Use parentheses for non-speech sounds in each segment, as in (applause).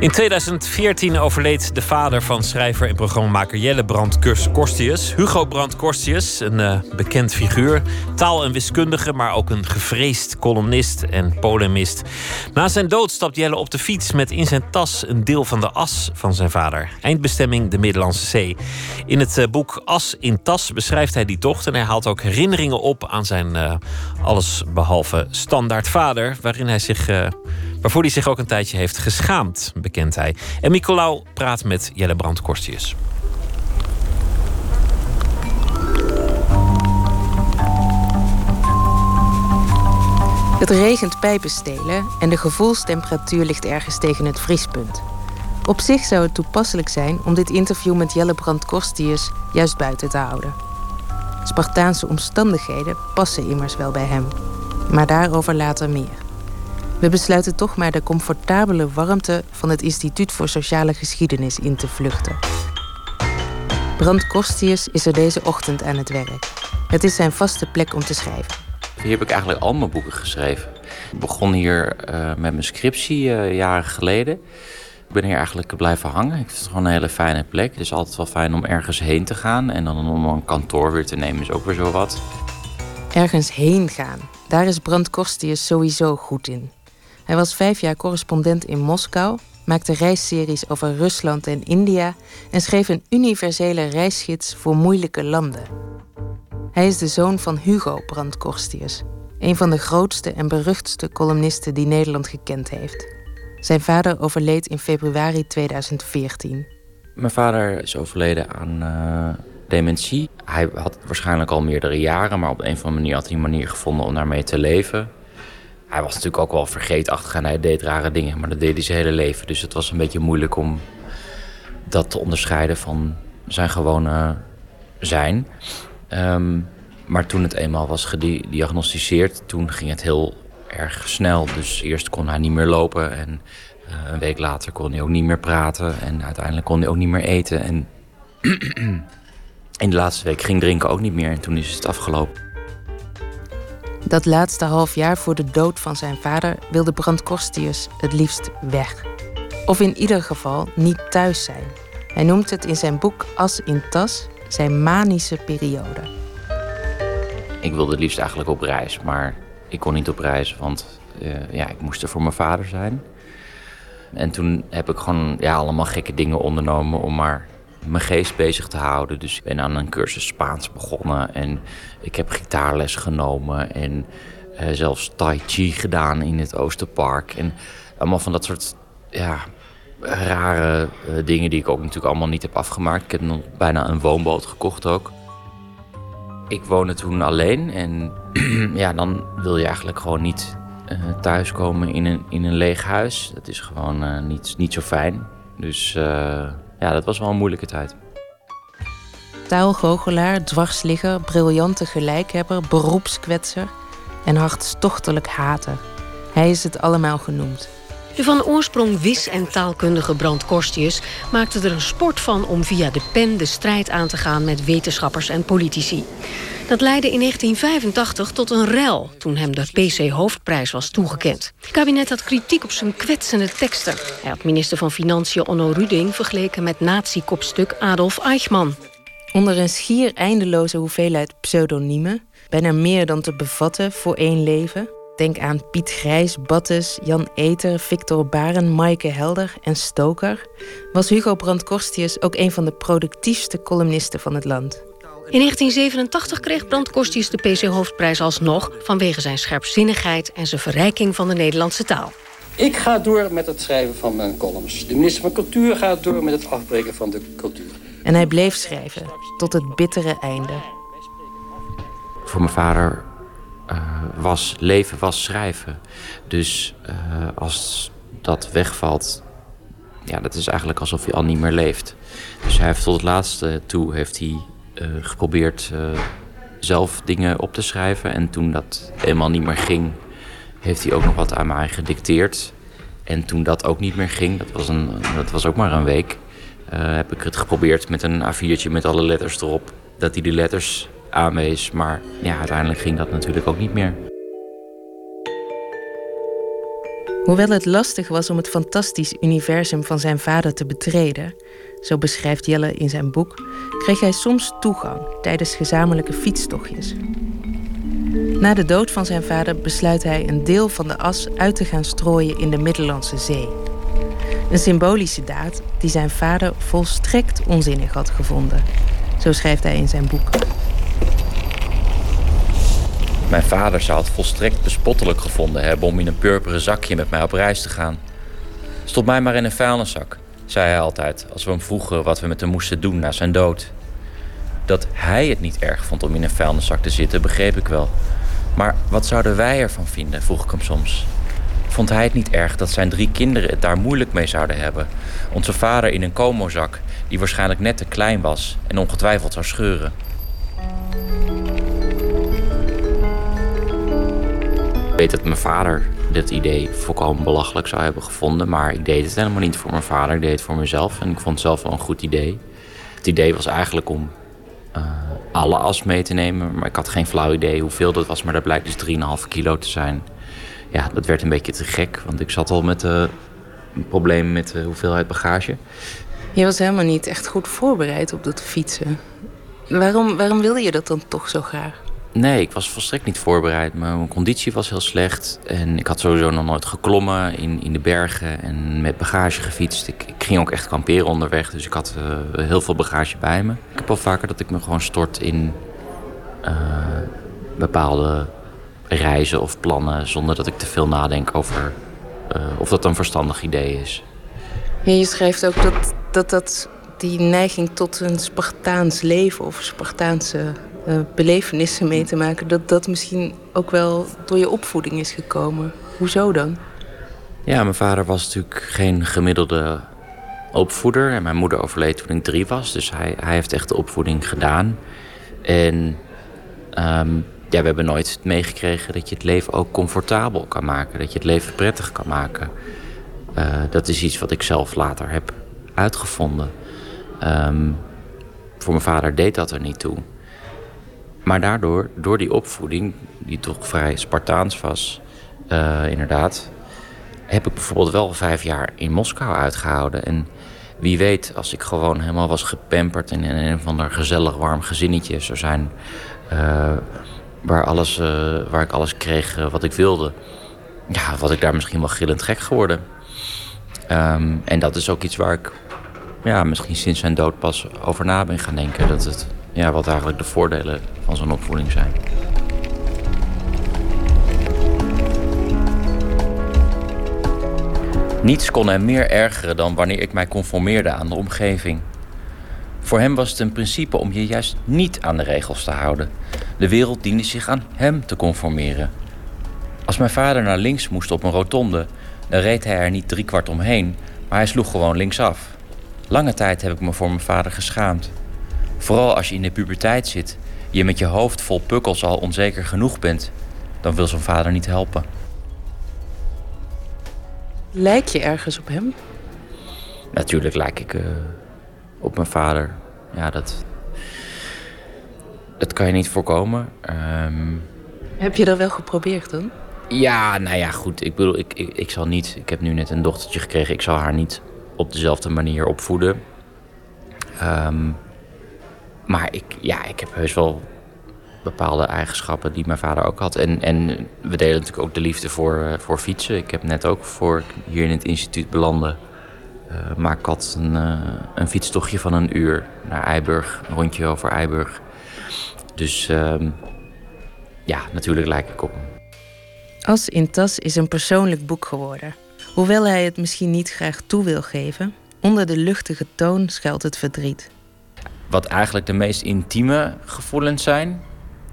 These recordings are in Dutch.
In 2014 overleed de vader van schrijver en programmamaker Jelle Brand Korstius. Hugo Brand Korstius, een uh, bekend figuur. Taal- en wiskundige, maar ook een gevreesd columnist en polemist. Na zijn dood stapt Jelle op de fiets met in zijn tas een deel van de as van zijn vader. Eindbestemming de Middellandse Zee. In het uh, boek As in Tas beschrijft hij die tocht en hij haalt ook herinneringen op aan zijn uh, allesbehalve standaard vader, waarin hij zich waarvoor hij zich ook een tijdje heeft geschaamd, bekent hij. En Nicolaou praat met Jelle Brand Korstius. Het regent pijpenstelen en de gevoelstemperatuur ligt ergens tegen het vriespunt. Op zich zou het toepasselijk zijn om dit interview met Jelle Brand Korstius juist buiten te houden. Spartaanse omstandigheden passen immers wel bij hem. Maar daarover later meer. We besluiten toch maar de comfortabele warmte van het Instituut voor Sociale Geschiedenis in te vluchten. Brand Kostius is er deze ochtend aan het werk. Het is zijn vaste plek om te schrijven. Hier heb ik eigenlijk al mijn boeken geschreven. Ik begon hier uh, met mijn scriptie uh, jaren geleden. Ik ben hier eigenlijk blijven hangen. Ik vind het gewoon een hele fijne plek. Het is altijd wel fijn om ergens heen te gaan. En dan om een kantoor weer te nemen is ook weer zo wat. Ergens heen gaan. Daar is Brand Kostius sowieso goed in. Hij was vijf jaar correspondent in Moskou, maakte reisseries over Rusland en India en schreef een universele reisgids voor moeilijke landen. Hij is de zoon van Hugo Brandt Korstius, een van de grootste en beruchtste columnisten die Nederland gekend heeft. Zijn vader overleed in februari 2014. Mijn vader is overleden aan uh, dementie. Hij had waarschijnlijk al meerdere jaren, maar op een of andere manier had hij een manier gevonden om daarmee te leven hij was natuurlijk ook wel vergeetachtig en hij deed rare dingen, maar dat deed hij zijn hele leven. Dus het was een beetje moeilijk om dat te onderscheiden van zijn gewone zijn. Ehm, maar toen het eenmaal was gediagnosticeerd, toen ging het heel erg snel. Dus eerst kon hij niet meer lopen en uh, een week later kon hij ook niet meer praten. En uiteindelijk kon hij ook niet meer eten. En (clears throat) in de laatste week ging drinken ook niet meer en toen is het afgelopen. Dat laatste half jaar voor de dood van zijn vader wilde Brand Korstius het liefst weg. Of in ieder geval niet thuis zijn. Hij noemt het in zijn boek As in Tas zijn manische periode. Ik wilde het liefst eigenlijk op reis, maar ik kon niet op reis, want uh, ja, ik moest er voor mijn vader zijn. En toen heb ik gewoon ja, allemaal gekke dingen ondernomen om maar mijn geest bezig te houden. Dus ik ben aan een cursus Spaans begonnen en ik heb gitaarles genomen en uh, zelfs tai chi gedaan in het Oosterpark. En allemaal van dat soort ja, rare uh, dingen die ik ook natuurlijk allemaal niet heb afgemaakt. Ik heb nog bijna een woonboot gekocht ook. Ik woonde toen alleen en (clears throat) ja, dan wil je eigenlijk gewoon niet uh, thuiskomen in een, in een leeg huis. Dat is gewoon niet, niet zo fijn. Dus ja, dat was wel een moeilijke tijd. Taalgoochelaar, dwarsligger, briljante gelijkhebber, beroepskwetser en hartstochtelijk hater. Hij is het allemaal genoemd. De van oorsprong wis- en taalkundige Brand Korstius maakte er een sport van om via de pen de strijd aan te gaan met wetenschappers en politici. Dat leidde in 1985 tot een rel toen hem de PC-hoofdprijs was toegekend. Het kabinet had kritiek op zijn kwetsende teksten. Hij had minister van Financiën Onno Ruding vergeleken met nazi-kopstuk Adolf Eichmann. Onder een schier eindeloze hoeveelheid pseudoniemen, bijna meer dan te bevatten voor één leven. Denk aan Piet Grijs, Battes, Jan Eter, Victor Baren, Maaike Helder en Stoker. Was Hugo Brandt Korstius ook een van de productiefste columnisten van het land. In 1987 kreeg Brand Kostius de PC-hoofdprijs alsnog... vanwege zijn scherpzinnigheid en zijn verrijking van de Nederlandse taal. Ik ga door met het schrijven van mijn columns. De minister van Cultuur gaat door met het afbreken van de cultuur. En hij bleef schrijven, tot het bittere einde. Voor mijn vader uh, was leven was schrijven. Dus uh, als dat wegvalt, ja, dat is eigenlijk alsof hij al niet meer leeft. Dus hij heeft tot het laatste toe heeft hij uh, geprobeerd zelf dingen op te schrijven. En toen dat eenmaal niet meer ging, heeft hij ook nog wat aan mij gedicteerd. En toen dat ook niet meer ging, dat was, een, dat was ook maar een week, heb ik het geprobeerd met een A4'tje met alle letters erop. Dat hij die letters aanwees. Maar ja, uiteindelijk ging dat natuurlijk ook niet meer. Hoewel het lastig was om het fantastisch universum van zijn vader te betreden, zo beschrijft Jelle in zijn boek, kreeg hij soms toegang tijdens gezamenlijke fietstochtjes. Na de dood van zijn vader besluit hij een deel van de as uit te gaan strooien in de Middellandse Zee. Een symbolische daad die zijn vader volstrekt onzinnig had gevonden. Zo schrijft hij in zijn boek. Mijn vader zou het volstrekt bespottelijk gevonden hebben om in een purperen zakje met mij op reis te gaan. Stop mij maar in een vuilniszak, zei hij altijd als we hem vroegen wat we met hem moesten doen na zijn dood. Dat hij het niet erg vond om in een vuilniszak te zitten, begreep ik wel. Maar wat zouden wij ervan vinden, vroeg ik hem soms. Vond hij het niet erg dat zijn drie kinderen het daar moeilijk mee zouden hebben? Onze vader in een komozak, die waarschijnlijk net te klein was en ongetwijfeld zou scheuren. Weet dat mijn vader dit idee volkomen belachelijk zou hebben gevonden, maar ik deed het helemaal niet voor mijn vader, ik deed het voor mezelf en ik vond het zelf wel een goed idee. Het idee was eigenlijk om uh, alle as mee te nemen. Maar ik had geen flauw idee hoeveel dat was. Maar dat blijkt dus 3,5 kilo te zijn. Ja, dat werd een beetje te gek. Want ik zat al met uh, een probleem met de hoeveelheid bagage. Je was helemaal niet echt goed voorbereid op dat fietsen. Waarom, waarom wilde je dat dan toch zo graag? Nee, ik was volstrekt niet voorbereid. Mijn conditie was heel slecht. En ik had sowieso nog nooit geklommen in, in de bergen en met bagage gefietst. Ik, ging ook echt kamperen onderweg, dus ik had uh, heel veel bagage bij me. Ik heb wel vaker dat ik me gewoon stort in uh, bepaalde reizen of plannen... zonder dat ik te veel nadenk over uh, of dat een verstandig idee is. Je schrijft ook dat, dat, dat die neiging tot een Spartaans leven of Spartaanse uh, belevenissen mee te maken, dat dat misschien ook wel door je opvoeding is gekomen. Hoezo dan? Ja, mijn vader was natuurlijk geen gemiddelde opvoeder. En mijn moeder overleed toen ik drie was. Dus hij, hij heeft echt de opvoeding gedaan. En um, ja, we hebben nooit meegekregen dat je het leven ook comfortabel kan maken. Dat je het leven prettig kan maken. Uh, dat is iets wat ik zelf later heb uitgevonden. Um, voor mijn vader deed dat er niet toe. Maar daardoor, door die opvoeding, die toch vrij Spartaans was, uh, inderdaad, heb ik bijvoorbeeld wel vijf jaar in Moskou uitgehouden. En wie weet, als ik gewoon helemaal was gepamperd in een of ander gezellig warm gezinnetje zou zijn, uh, waar, alles, uh, waar ik alles kreeg wat ik wilde, ja, was ik daar misschien wel gillend gek geworden. Um, en dat is ook iets waar ik ja, misschien sinds zijn dood pas over na ben gaan denken. Dat het ja, wat eigenlijk de voordelen van zo'n opvoeding zijn. Niets kon hem meer ergeren dan wanneer ik mij conformeerde aan de omgeving. Voor hem was het een principe om je juist niet aan de regels te houden. De wereld diende zich aan hem te conformeren. Als mijn vader naar links moest op een rotonde, dan reed hij er niet driekwart omheen, maar hij sloeg gewoon linksaf. Lange tijd heb ik me voor mijn vader geschaamd. Vooral als je in de puberteit zit, je met je hoofd vol pukkels al onzeker genoeg bent, dan wil zo'n vader niet helpen. Lijk je ergens op hem? Natuurlijk lijk ik uh, op mijn vader. Ja, dat, dat kan je niet voorkomen. Um... Heb je dat wel geprobeerd dan? Ja, nou ja, goed. Ik bedoel, ik, ik, ik zal niet. Ik heb nu net een dochtertje gekregen. Ik zal haar niet op dezelfde manier opvoeden. Um, maar ik, ja, ik heb heus wel bepaalde eigenschappen die mijn vader ook had. En, en we delen natuurlijk ook de liefde voor, uh, voor fietsen. Ik heb net ook voor ik hier in het instituut belandde... Uh, maak ik had een, uh, een fietstochtje van een uur naar Eiburg. Een rondje over Eiburg. Dus um, ja, natuurlijk lijk ik op hem. As in Tas is een persoonlijk boek geworden. Hoewel hij het misschien niet graag toe wil geven... onder de luchtige toon schuilt het verdriet wat eigenlijk de meest intieme gevoelens zijn,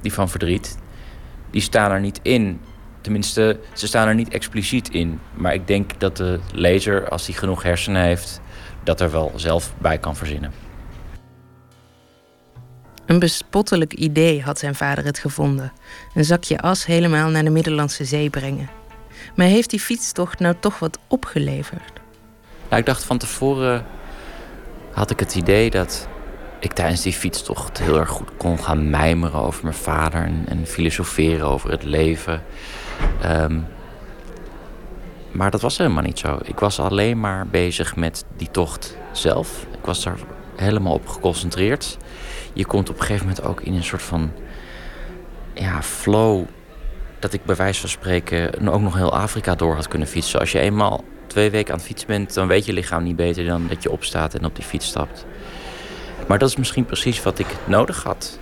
die van verdriet, die staan er niet in. Tenminste, ze staan er niet expliciet in. Maar ik denk dat de lezer, als hij genoeg hersenen heeft, dat er wel zelf bij kan verzinnen. Een bespottelijk idee had zijn vader het gevonden. Een zakje as helemaal naar de Middellandse Zee brengen. Maar heeft die fietstocht nou toch wat opgeleverd? Nou, ik dacht van tevoren had ik het idee dat ik tijdens die fietstocht heel erg goed kon gaan mijmeren over mijn vader en, en filosoferen over het leven. Um, Maar dat was helemaal niet zo. Ik was alleen maar bezig met die tocht zelf. Ik was daar helemaal op geconcentreerd. Je komt op een gegeven moment ook in een soort van ja, flow. Dat ik bij wijze van spreken ook nog heel Afrika door had kunnen fietsen. Als je eenmaal twee weken aan het fietsen bent, dan weet je lichaam niet beter dan dat je opstaat en op die fiets stapt. Maar dat is misschien precies wat ik nodig had.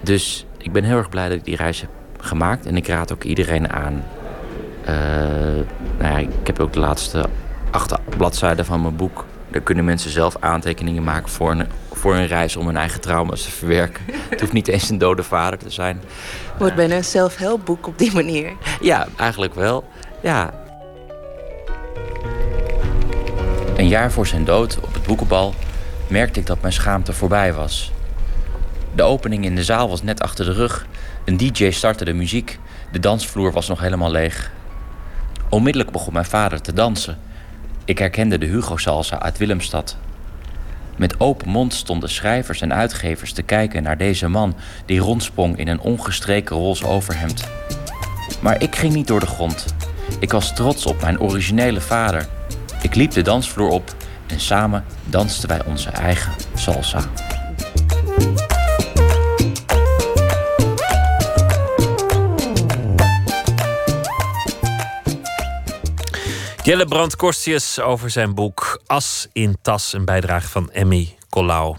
Dus ik ben heel erg blij dat ik die reis heb gemaakt. En ik raad ook iedereen aan. Uh, nou ja, ik heb ook de laatste acht bladzijden van mijn boek. Daar kunnen mensen zelf aantekeningen maken voor een, voor een reis om hun eigen trauma's te verwerken. (laughs) Het hoeft niet eens een dode vader te zijn. Wordt bijna een self-help op die manier. Ja, eigenlijk wel. Ja. Een jaar voor zijn dood op het boekenbal merkte ik dat mijn schaamte voorbij was. De opening in de zaal was net achter de rug. Een DJ startte de muziek. De dansvloer was nog helemaal leeg. Onmiddellijk begon mijn vader te dansen. Ik herkende de Hugo-salsa uit Willemstad. Met open mond stonden schrijvers en uitgevers te kijken naar deze man die rondsprong in een ongestreken roze overhemd. Maar ik ging niet door de grond. Ik was trots op mijn originele vader. Ik liep de dansvloer op en samen dansten wij onze eigen salsa. Jelle Brand Korstius over zijn boek As in Tas, een bijdrage van Emmy Collau.